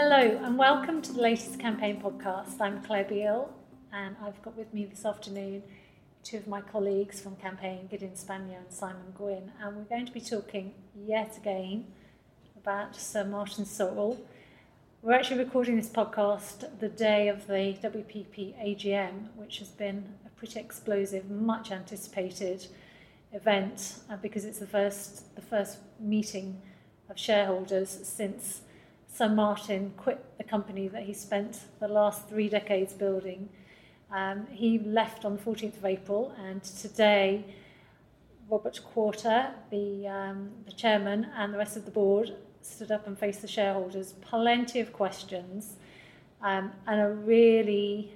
Hello, and welcome to the latest campaign podcast. I'm Claire Beale, and I've got with me this afternoon two of my colleagues from campaign, Gideon Spanier and Simon Gwynn, and we're going to be talking yet again about Sir Martin Sorrell. We're actually recording this podcast the day of the WPP AGM, which has been a pretty explosive, much anticipated event uh, because it's the first the first meeting of shareholders since Sir Martin quit the company that he spent the last three decades building. Um, he left on the 14th of April, and today Robert Quarta, the, um, the chairman, and the rest of the board stood up and faced the shareholders. Plenty of questions, um, and a really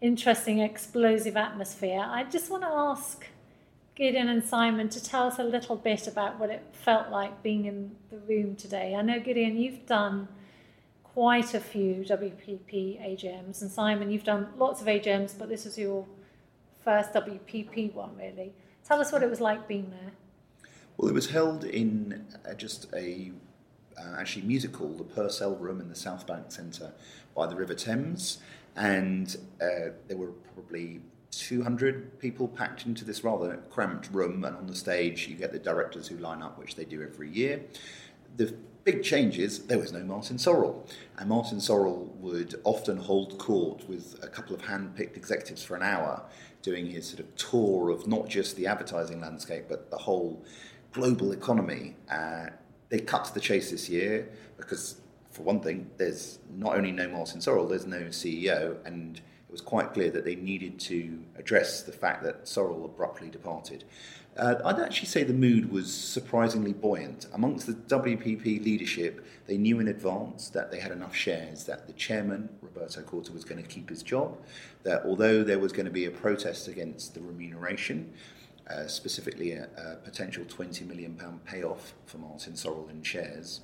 interesting, explosive atmosphere. I just want to ask Gideon and Simon to tell us a little bit about what it felt like being in the room today. I know, Gideon, you've done quite a few WPP AGMs, and Simon, you've done lots of AGMs, but this was your first WPP one, really. Tell us what it was like being there. Well, it was held in uh, just a uh, actually music hall, the Purcell Room in the South Bank Centre by the River Thames, and uh, there were probably 200 people packed into this rather cramped room, and on the stage, you get the directors who line up, which they do every year. The big change is there was no Martin Sorrell, and Martin Sorrell would often hold court with a couple of hand picked executives for an hour, doing his sort of tour of not just the advertising landscape, but the whole global economy. Uh, they cut to the chase this year because, for one thing, there's not only no Martin Sorrell, there's no CEO, and it was quite clear that they needed to address the fact that Sorrell abruptly departed. Uh, I'd actually say the mood was surprisingly buoyant. Amongst the WPP leadership, they knew in advance that they had enough shares that the chairman, Roberto Quarta, was going to keep his job, that although there was going to be a protest against the remuneration, uh, specifically a, a, potential £20 million payoff for Martin Sorrell in shares,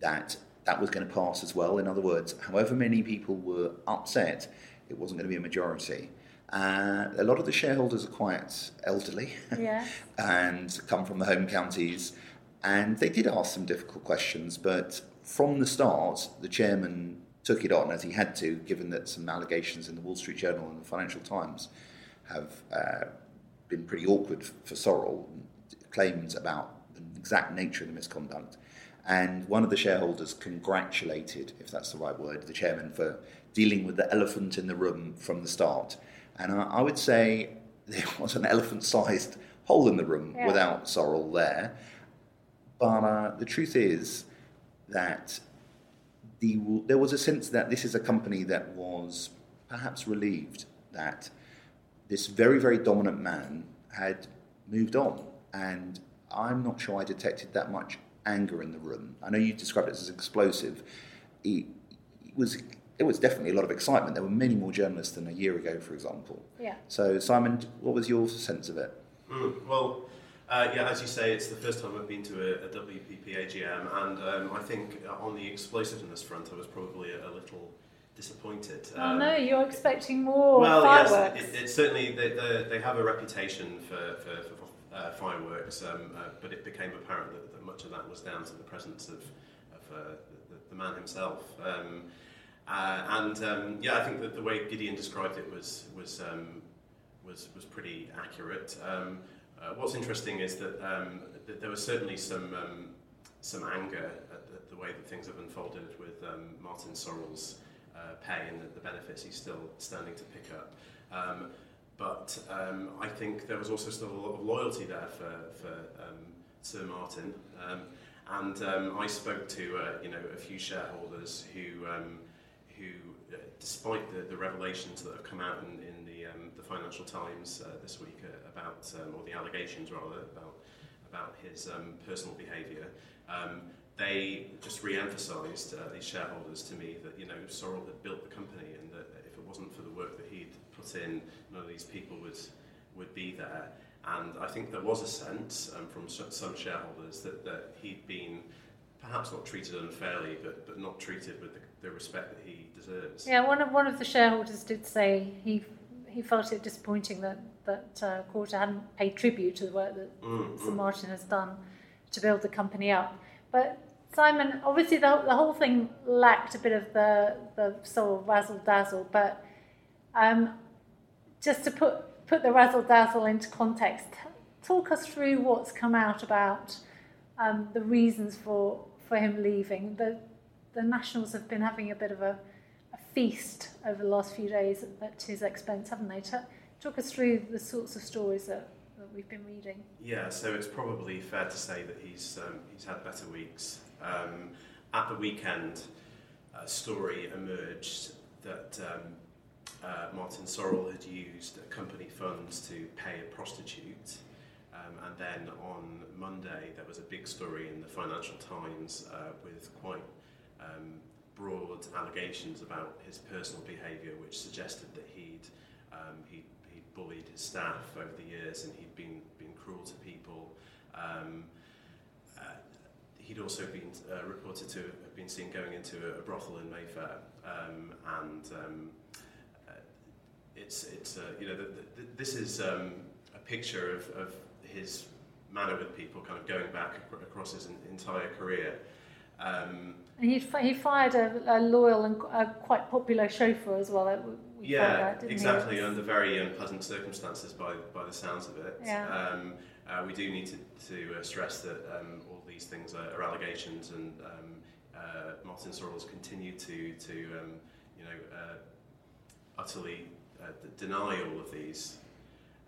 that that was going to pass as well. In other words, however many people were upset it wasn't going to be a majority. Uh, a lot of the shareholders are quite elderly yeah. and come from the home counties, and they did ask some difficult questions. But from the start, the chairman took it on as he had to, given that some allegations in the Wall Street Journal and the Financial Times have uh, been pretty awkward for Sorrell, claims about the exact nature of the misconduct. And one of the shareholders congratulated, if that's the right word, the chairman for dealing with the elephant in the room from the start. And I, I would say there was an elephant sized hole in the room yeah. without Sorrell there. But uh, the truth is that the, there was a sense that this is a company that was perhaps relieved that this very, very dominant man had moved on. And I'm not sure I detected that much anger in the room. I know you described it as explosive. It, it was it was definitely a lot of excitement. There were many more journalists than a year ago, for example. Yeah. So, Simon, what was your sense of it? Mm, well, uh, yeah, as you say, it's the first time I've been to a, a WPP AGM, and um, I think on the explosiveness front, I was probably a, a little disappointed. Oh um, no, you're expecting more well, fireworks. yes, it, it certainly they, they, they, have a reputation for, for, for uh, fireworks, um, uh, but it became apparent that, that, much of that was down to the presence of, of uh, the, the, man himself. Um, uh, and um, yeah, I think that the way Gideon described it was was um, was was pretty accurate. Um, uh, what's interesting is that, um, that, there was certainly some um, some anger at the, the, way that things have unfolded with um, Martin Sorrell's uh, pay and the, the, benefits he's still standing to pick up. But I think there was also still a lot of loyalty there for, for Sir Martin. And I spoke to uh, you know a few shareholders who who, uh, despite the, the revelations that have come out in, in the, um, the Financial Times uh, this week uh, about, um, or the allegations rather, about, about his um, personal behaviour, um, they just re-emphasised, uh, these shareholders to me, that, you know, Sorrell had built the company and that if it wasn't for the work that he'd put in, none of these people would, would be there. And I think there was a sense um, from some shareholders that, that he'd been perhaps not treated unfairly, but, but not treated with the, the respect that he deserves. Yeah, one of one of the shareholders did say he he felt it disappointing that that uh, Quarta hadn't paid tribute to the work that mm, Sir mm. Martin has done to build the company up. But Simon, obviously the, the whole thing lacked a bit of the, the sort of razzle dazzle, but um, just to put, put the razzle dazzle into context, talk us through what's come out about um, the reasons for, for him leaving. The, the Nationals have been having a bit of a, a feast over the last few days at, his expense, haven't they? talk us through the sorts of stories that, that we've been reading. Yeah, so it's probably fair to say that he's, um, he's had better weeks. Um, at the weekend, a story emerged that um, uh, Martin Sorrell had used company funds to pay a prostitute. Um, and then on Monday, there was a big story in the Financial Times uh, with quite um, broad allegations about his personal behaviour, which suggested that he'd, um, he'd, he'd bullied his staff over the years and he'd been, been cruel to people. Um, uh, he'd also been uh, reported to have been seen going into a, brothel in Mayfair, um, and um, uh, it's it's uh, you know the, the, this is um, a picture of, of his manner with people, kind of going back across his entire career. Um, and he, he fired a, a loyal and a quite popular chauffeur as well. yeah, out, exactly, he? under very unpleasant circumstances by, by the sounds of it. Yeah. Um, uh, we do need to, to uh, stress that um, all these things are, are allegations, and um, uh, Martin Sorrells continued to, to um, you know, uh, utterly uh, deny all of these.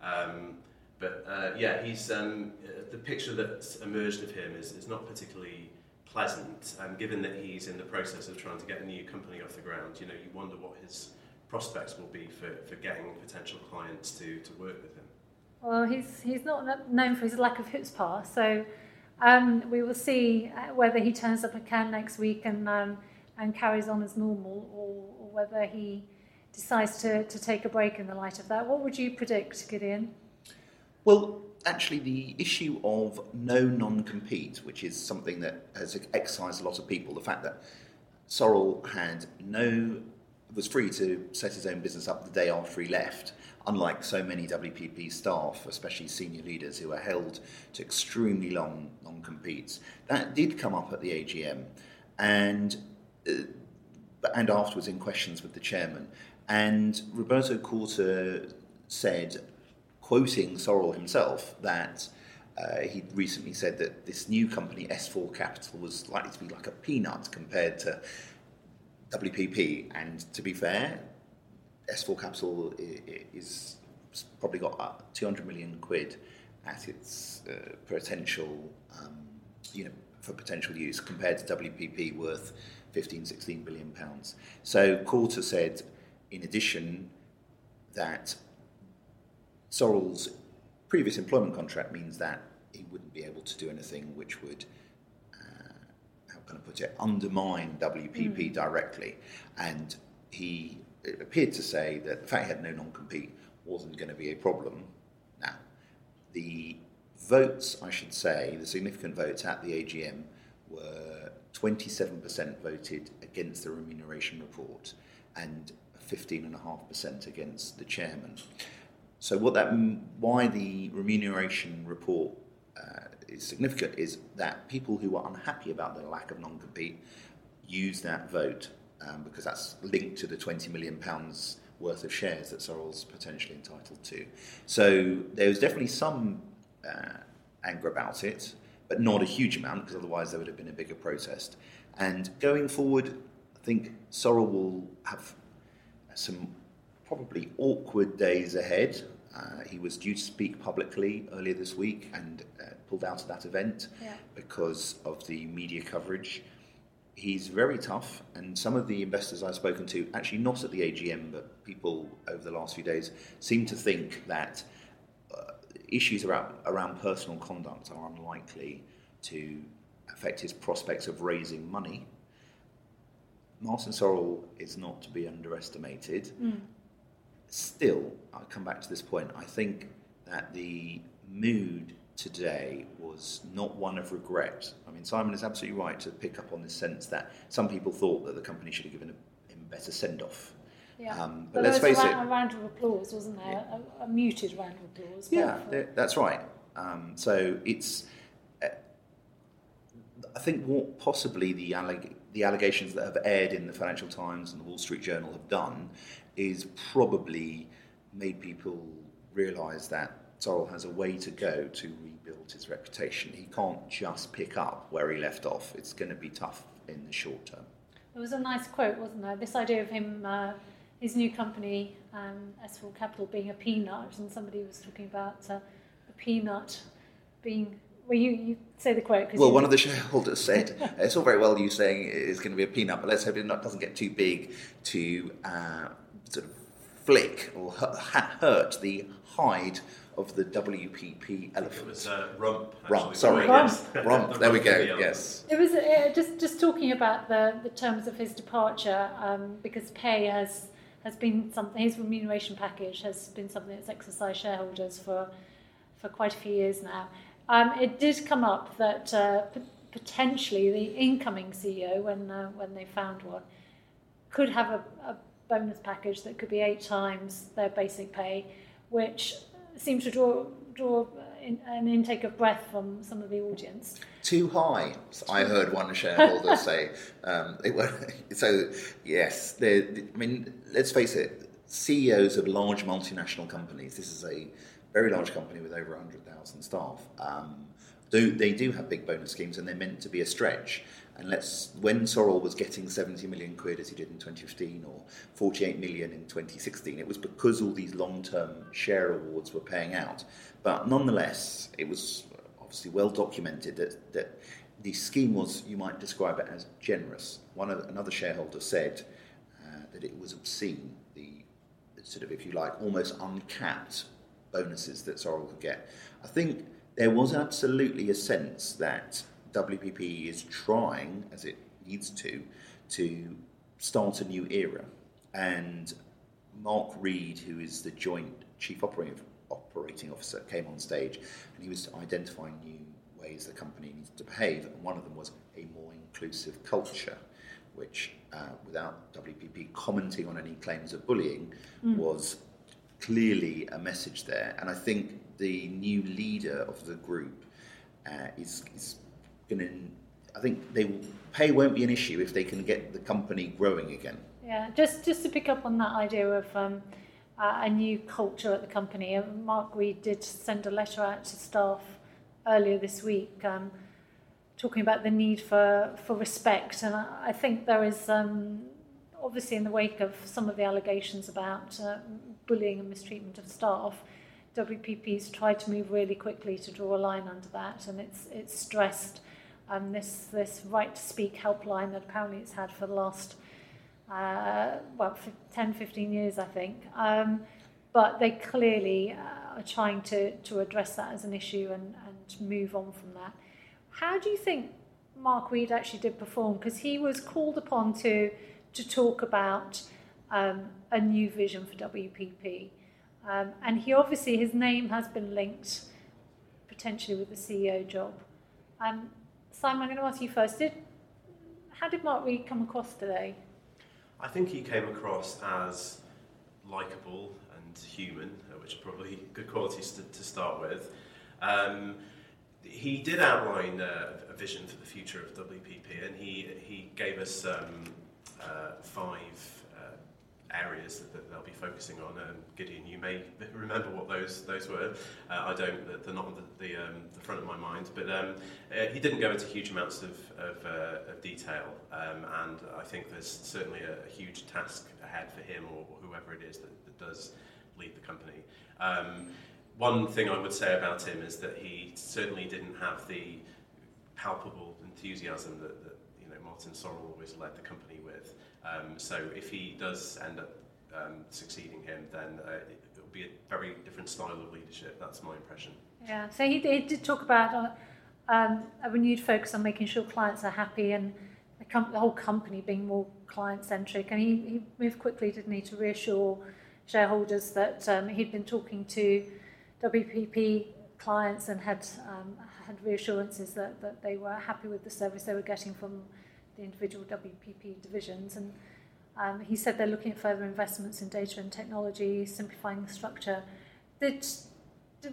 Um, but uh, yeah, he's um, the picture that's emerged of him is, is not particularly pleasant. And given that he's in the process of trying to get a new company off the ground, you know, you wonder what his prospects will be for, for getting potential clients to, to work with him. Well, he's he's not known for his lack of chutzpah, so um, we will see uh, whether he turns up at Cannes next week and um, and carries on as normal, or, or whether he decides to, to take a break in the light of that. What would you predict, Gideon? Well, actually, the issue of no non compete, which is something that has excised a lot of people, the fact that Sorrell had no was free to set his own business up the day after he left, unlike so many WPP staff, especially senior leaders who are held to extremely long non competes. That did come up at the AGM, and uh, and afterwards in questions with the chairman. And Roberto Quarta said quoting Sorrell himself that uh, he recently said that this new company, S4 Capital, was likely to be like a peanut compared to WPP. And to be fair, S4 Capital is probably got uh, 200 million quid at its uh, potential, um, you know, for potential use compared to WPP worth 15, 16 billion pounds. So Quarta said, in addition, that Sorrell's previous employment contract means that he wouldn't be able to do anything which would, uh, how can I put it, undermine WPP mm. directly. And he appeared to say that the fact he had no non compete wasn't going to be a problem. Now, the votes, I should say, the significant votes at the AGM were 27% voted against the remuneration report and 15.5% against the chairman. So what that why the remuneration report uh, is significant is that people who are unhappy about the lack of non-compete use that vote um, because that's linked to the 20 million pounds worth of shares that Sorrell's potentially entitled to. So there was definitely some uh, anger about it, but not a huge amount because otherwise there would have been a bigger protest. And going forward, I think Sorrell will have some probably awkward days ahead. Uh, he was due to speak publicly earlier this week and uh, pulled out of that event yeah. because of the media coverage. He's very tough, and some of the investors I've spoken to, actually not at the AGM, but people over the last few days, seem to think that uh, issues around, around personal conduct are unlikely to affect his prospects of raising money. Martin Sorrell is not to be underestimated. Mm still, I'll come back to this point, I think that the mood today was not one of regret. I mean, Simon is absolutely right to pick up on this sense that some people thought that the company should have given him a better send off. Yeah. Um, but, but let's face a, it. a round of applause, wasn't there? Yeah. A, a, muted round of applause. Yeah, that's right. Um, so it's. Uh, I think what possibly the, alleg- the allegations that have aired in the Financial Times and the Wall Street Journal have done is probably made people realise that Sorrell has a way to go to rebuild his reputation. He can't just pick up where he left off. It's going to be tough in the short term. It was a nice quote, wasn't there? This idea of him, uh, his new company, um, S4 Capital, being a peanut, and somebody was talking about uh, a peanut being. Well, you, you say the quote. Well, one of the shareholders said, it's all very well you saying it's going to be a peanut, but let's hope it not, doesn't get too big to uh, sort of flick or hurt the hide of the WPP elephant. It was uh, rump. Actually, rump, sorry. Rump. rump. there we go. Yes. It was uh, just just talking about the, the terms of his departure um, because pay has has been something. His remuneration package has been something that's exercised shareholders for for quite a few years now. Um, it did come up that uh, p- potentially the incoming CEO, when uh, when they found one, could have a, a bonus package that could be eight times their basic pay, which seemed to draw draw in, an intake of breath from some of the audience. Too high, I heard one shareholder say. Um, it, so yes, I mean, let's face it. CEOs of large multinational companies. This is a very large company with over 100,000 staff. Um, do, they do have big bonus schemes, and they're meant to be a stretch. And let's when Sorrell was getting 70 million quid as he did in 2015 or 48 million in 2016, it was because all these long-term share awards were paying out. But nonetheless, it was obviously well documented that, that the scheme was, you might describe it as generous. One of, another shareholder said uh, that it was obscene, the sort of, if you like, almost uncapped bonuses that Sorrell could get. I think there was absolutely a sense that WPP is trying, as it needs to, to start a new era. And Mark Read, who is the joint chief operating, operating officer, came on stage and he was identifying new ways the company needs to behave. And one of them was a more inclusive culture, which, uh, without WPP commenting on any claims of bullying, mm. was clearly a message there. And I think the new leader of the group uh, is, is going to. I think they pay won't be an issue if they can get the company growing again. Yeah, just just to pick up on that idea of um, a new culture at the company. Uh, Mark Read did send a letter out to staff earlier this week, um, talking about the need for for respect, and I, I think there is. Um, obviously, in the wake of some of the allegations about uh, bullying and mistreatment of staff, WPP's tried to move really quickly to draw a line under that, and it's it's stressed um, this, this right to speak helpline that apparently it's had for the last, uh, well, for 10, 15 years, I think. Um, but they clearly uh, are trying to, to address that as an issue and, and move on from that. How do you think Mark Read actually did perform? Because he was called upon to, to talk about um, a new vision for WPP. Um, and he obviously, his name has been linked potentially with the CEO job. Um, Simon, I'm going to ask you first. Did how did Mark Read come across today? I think he came across as likable and human, which are probably good qualities to, to start with. Um, he did outline uh, a vision for the future of WPP, and he he gave us um, uh, five areas that, that, they'll be focusing on. Um, Gideon, you may remember what those those were. Uh, I don't; they're not on the the, um, the front of my mind. But um, uh, he didn't go into huge amounts of of, uh, of detail, um, and I think there's certainly a, a, huge task ahead for him or, whoever it is that, that, does lead the company. Um, one thing I would say about him is that he certainly didn't have the palpable enthusiasm that, that you know Martin Sorrell always led the company with. Um, so if he does end up um, succeeding him, then uh, it, will be a very different style of leadership. That's my impression. Yeah, so he, he did talk about uh, um, a renewed focus on making sure clients are happy and the, com- the whole company being more client centric. And he, he moved quickly, didn't he, to reassure shareholders that um, he'd been talking to WPP clients and had um, had reassurances that, that they were happy with the service they were getting from the individual WPP divisions. And um, he said they're looking at further investments in data and technology, simplifying the structure. Did,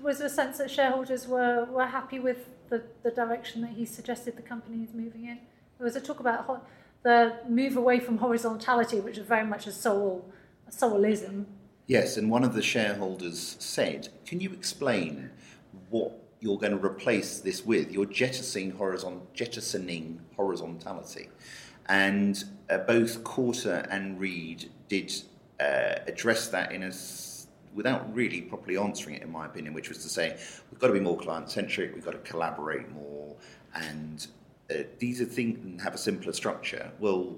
was there a sense that shareholders were, were happy with the, the direction that he suggested the company is moving in? There was a talk about ho- the move away from horizontality, which is very much a soul, a soulism. Yes, and one of the shareholders said, "Can you explain what you're going to replace this with? You're jettisoning, horizon, jettisoning horizontality." And uh, both Quarta and Read did uh, address that in a without really properly answering it, in my opinion, which was to say we've got to be more client centric, we've got to collaborate more, and uh, these are things and have a simpler structure. Well,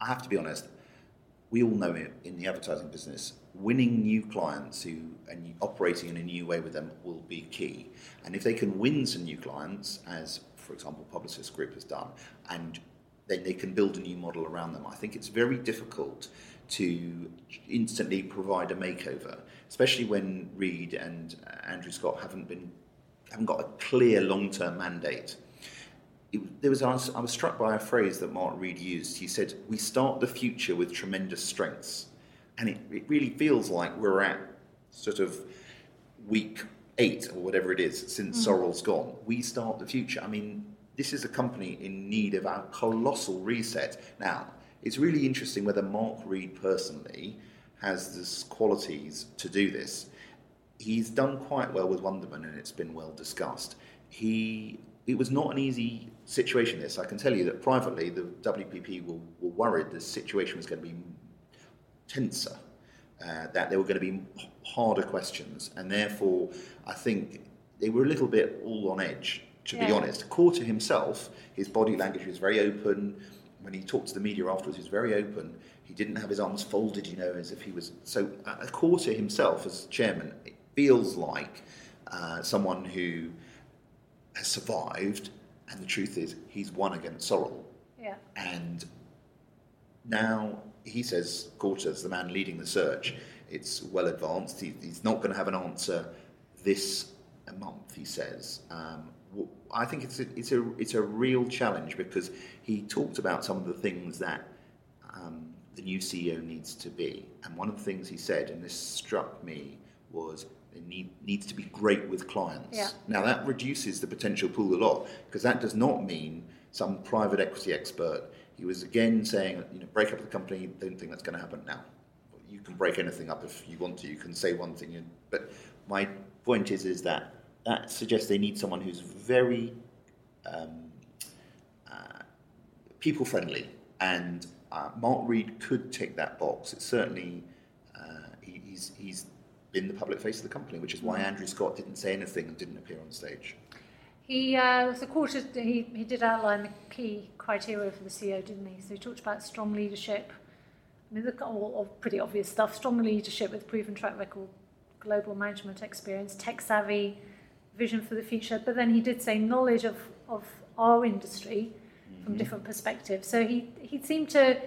I have to be honest. We all know it in the advertising business. Winning new clients who and operating in a new way with them will be key. And if they can win some new clients, as for example Publicis Group has done, and then they can build a new model around them. I think it's very difficult to instantly provide a makeover, especially when Read and uh, Andrew Scott haven't been haven't got a clear long-term mandate. It, there was I was, I was struck by a phrase that Mark Read used. He said, "We start the future with tremendous strengths," and it, it really feels like we're at sort of week eight or whatever it is since mm. Sorrell's gone. We start the future. I mean, this is a company in need of a colossal reset. Now, it's really interesting whether Mark Read personally has the qualities to do this. He's done quite well with Wonderman, and it's been well discussed. He it was not an easy situation. This I can tell you that privately, the WPP were, were worried the situation was going to be tenser, uh, that there were going to be harder questions, and therefore I think they were a little bit all on edge. To be Yeah. honest, Quarta himself, his body language was very open. When he talked to the media afterwards, he was very open. He didn't have his arms folded, you know, as if he was. So, uh, Quarta himself, as chairman, it feels like uh, someone who has survived, and the truth is, he's won against Sorrell. Yeah. And now he says Quarta's the man leading the search. It's well advanced. He, he's not going to have an answer this month, he says. Um, I think it's a, it's, a, it's a real challenge because he talked about some of the things that um, the new CEO needs to be. And one of the things he said, and this struck me, was it need, needs to be great with clients. Yeah. Now that reduces the potential pool a lot because that does not mean some private equity expert. He was again saying, you know, break up the company. Don't think that's going to happen now. You can break anything up if you want to. You can say one thing, but my point is, is that that suggests they need someone who's very um, uh, people friendly, and uh, Mark Read could tick that box. It's certainly uh, he, he's he's been the public face of the company, which is why Andrew Scott didn't say anything and didn't appear on stage. He, uh, the Quarta, he, he did outline the key criteria for the CEO, didn't he? So he talked about strong leadership. I mean, they've all, all pretty obvious stuff. Strong leadership with proven track record, global management experience, tech savvy, vision for the future. But then he did say knowledge of, of our industry from different perspectives. So he, he seemed to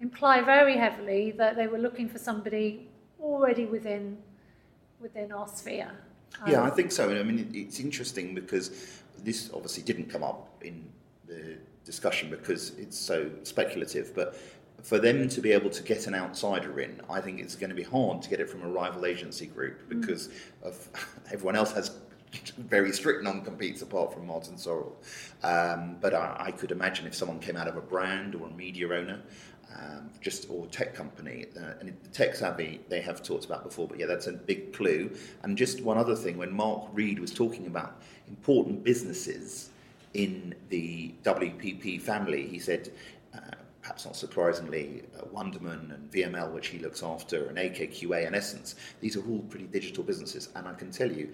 imply very heavily that they were looking for somebody already within within our sphere. Yeah, Um, I think so. I mean, it's interesting because this obviously didn't come up in the discussion because it's so speculative. But for them to be able to get an outsider in, I think it's going to be hard to get it from a rival agency group because of everyone else has very strict non-competes apart from Martin Sorrell. Um, but I, I could imagine if someone came out of a brand or a media owner, um, just or tech company, uh, and tech savvy they have talked about before. But yeah, that's a big clue. And just one other thing, when Mark Read was talking about important businesses in the WPP family, he said. Uh, perhaps not surprisingly, uh, Wonderman and VML, which he looks after, and AKQA and Essence, these are all pretty digital businesses. And I can tell you,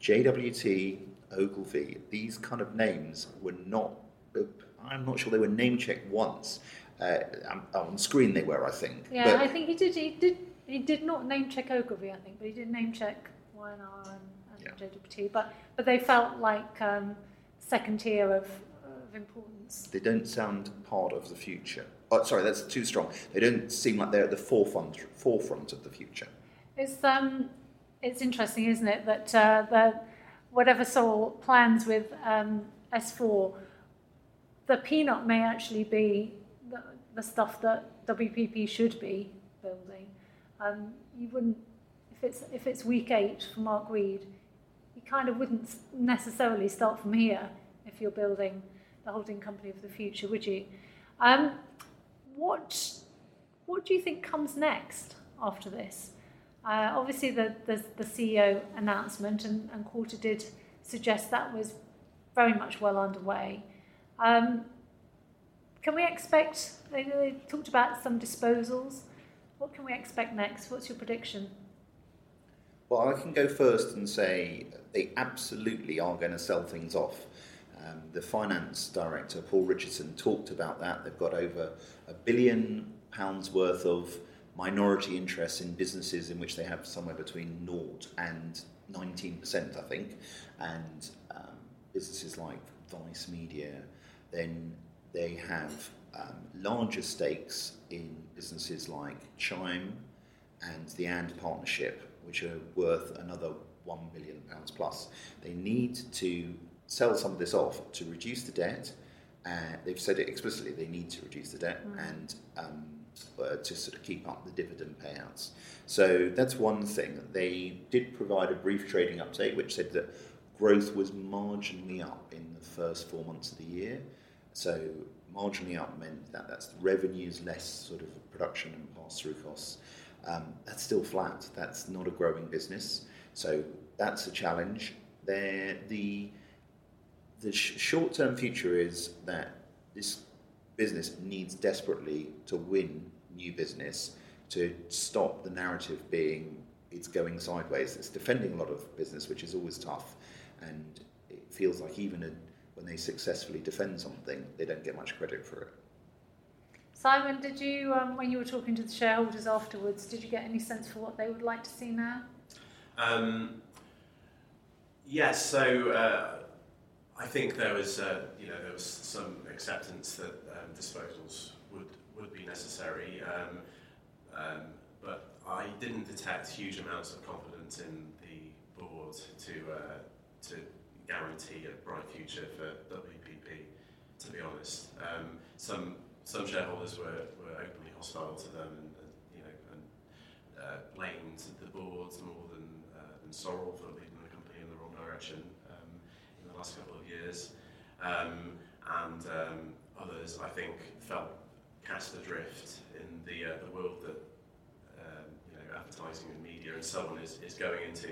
JWT, Ogilvy, these kind of names were not, I'm not sure they were name checked once. Uh, um, on screen they were, I think. Yeah, But- I think he did. He did. He did not name check Ogilvy, I think, but he did name check Y&R and, and Yeah. JWT. But but they felt like um, second tier of, of importance. they don't sound part of the future. Oh, sorry, that's too strong. They don't seem like they're at the forefront, forefront of the future. It's um, it's interesting, isn't it, that uh, the whatever Sol plans with um, S4, the peanut may actually be the, stuff that WPP should be building. Um, you wouldn't if it's if it's week eight for Mark Read, you kind of wouldn't necessarily start from here if you're building the holding company of the future, would you? Um, what what do you think comes next after this? Uh, obviously, the, the, the CEO announcement and, and Quarta did suggest that was very much well underway. Um, can we expect, they, talked about some disposals. What can we expect next? What's your prediction? Well, I can go first and say they absolutely are going to sell things off. Um, the finance director, Paul Richardson, talked about that. They've got over a billion pounds worth of minority interests in businesses in which they have somewhere between 0 and 19%, I think, and um, businesses like Vice Media, then they have um, larger stakes in businesses like Chime and the And Partnership, which are worth another one billion pounds plus. They need to sell some of this off to reduce the debt. Uh, they've said it explicitly. They need to reduce the debt mm. and um, uh, to sort of keep up the dividend payouts. So that's one thing. They did provide a brief trading update, which said that growth was marginally up in the first four months of the year. So marginally up meant that that's revenues less sort of production and pass-through costs. Um, that's still flat. That's not a growing business. So that's a challenge. There, the the sh- short-term future is that this business needs desperately to win new business to stop the narrative being it's going sideways. It's defending a lot of business, which is always tough, and it feels like even a, when they successfully defend something, they don't get much credit for it. Simon, did you, um, when you were talking to the shareholders afterwards, did you get any sense for what they would like to see now? Um, yes. So uh, I think there was, uh, you know, there was some acceptance that um, disposals would would be necessary, um, um, but I didn't detect huge amounts of confidence in the board to uh, to guarantee a bright future for WPP. To be honest, um, some some shareholders were, were openly hostile to them and, and you know and uh, blamed the boards more than uh, than Sorrell for leading the company in the wrong direction um, in the last couple of years, um, and um, others I think felt cast adrift in the uh, the world that advertising and media and so on is, is going into.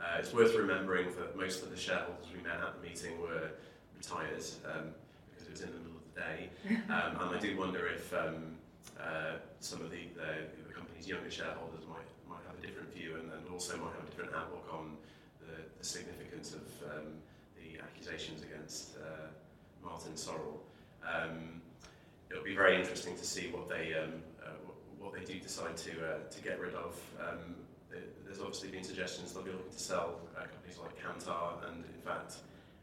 Uh, it's worth remembering that most of the shareholders we met at the meeting were retired um, because it was in the middle of the day, um, and I do wonder if um, uh, some of the, the, the, company's younger shareholders might might have a different view and, and also might have a different outlook on the, the significance of um, the accusations against uh, Martin Sorrell. Um, it'll be very interesting to see what they um, uh, what they do decide to uh, to get rid of. Um, there's obviously been suggestions they'll be looking to sell uh, companies like Kantar, and in fact,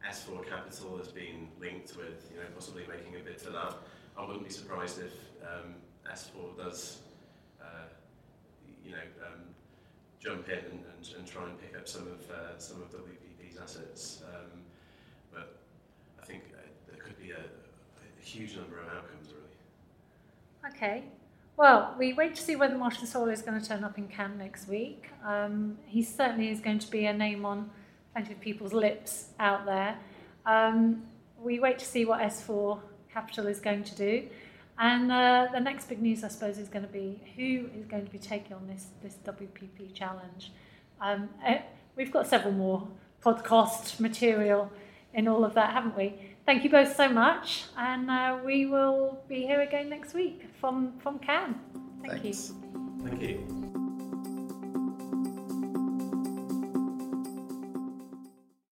S4 Capital has been linked with you know possibly making a bid for that. I wouldn't be surprised if um, S4 does uh, you know um, jump in and, and, and, try and pick up some of uh, some of WPP's assets. Um, but I think uh, there could be a, a huge number of outcomes really. Okay. Well, we wait to see whether Martin Sorrell is going to turn up in Cannes next week. Um, he certainly is going to be a name on plenty of people's lips out there. Um, we wait to see what S4 Capital is going to do. And uh, the next big news, I suppose, is going to be who is going to be taking on this, this WPP challenge. Um, uh, we've got several more podcast material in all of that, haven't we? Thank you both so much, and uh, we will be here again next week from, from Cannes. Thank Thanks. you. Thank you.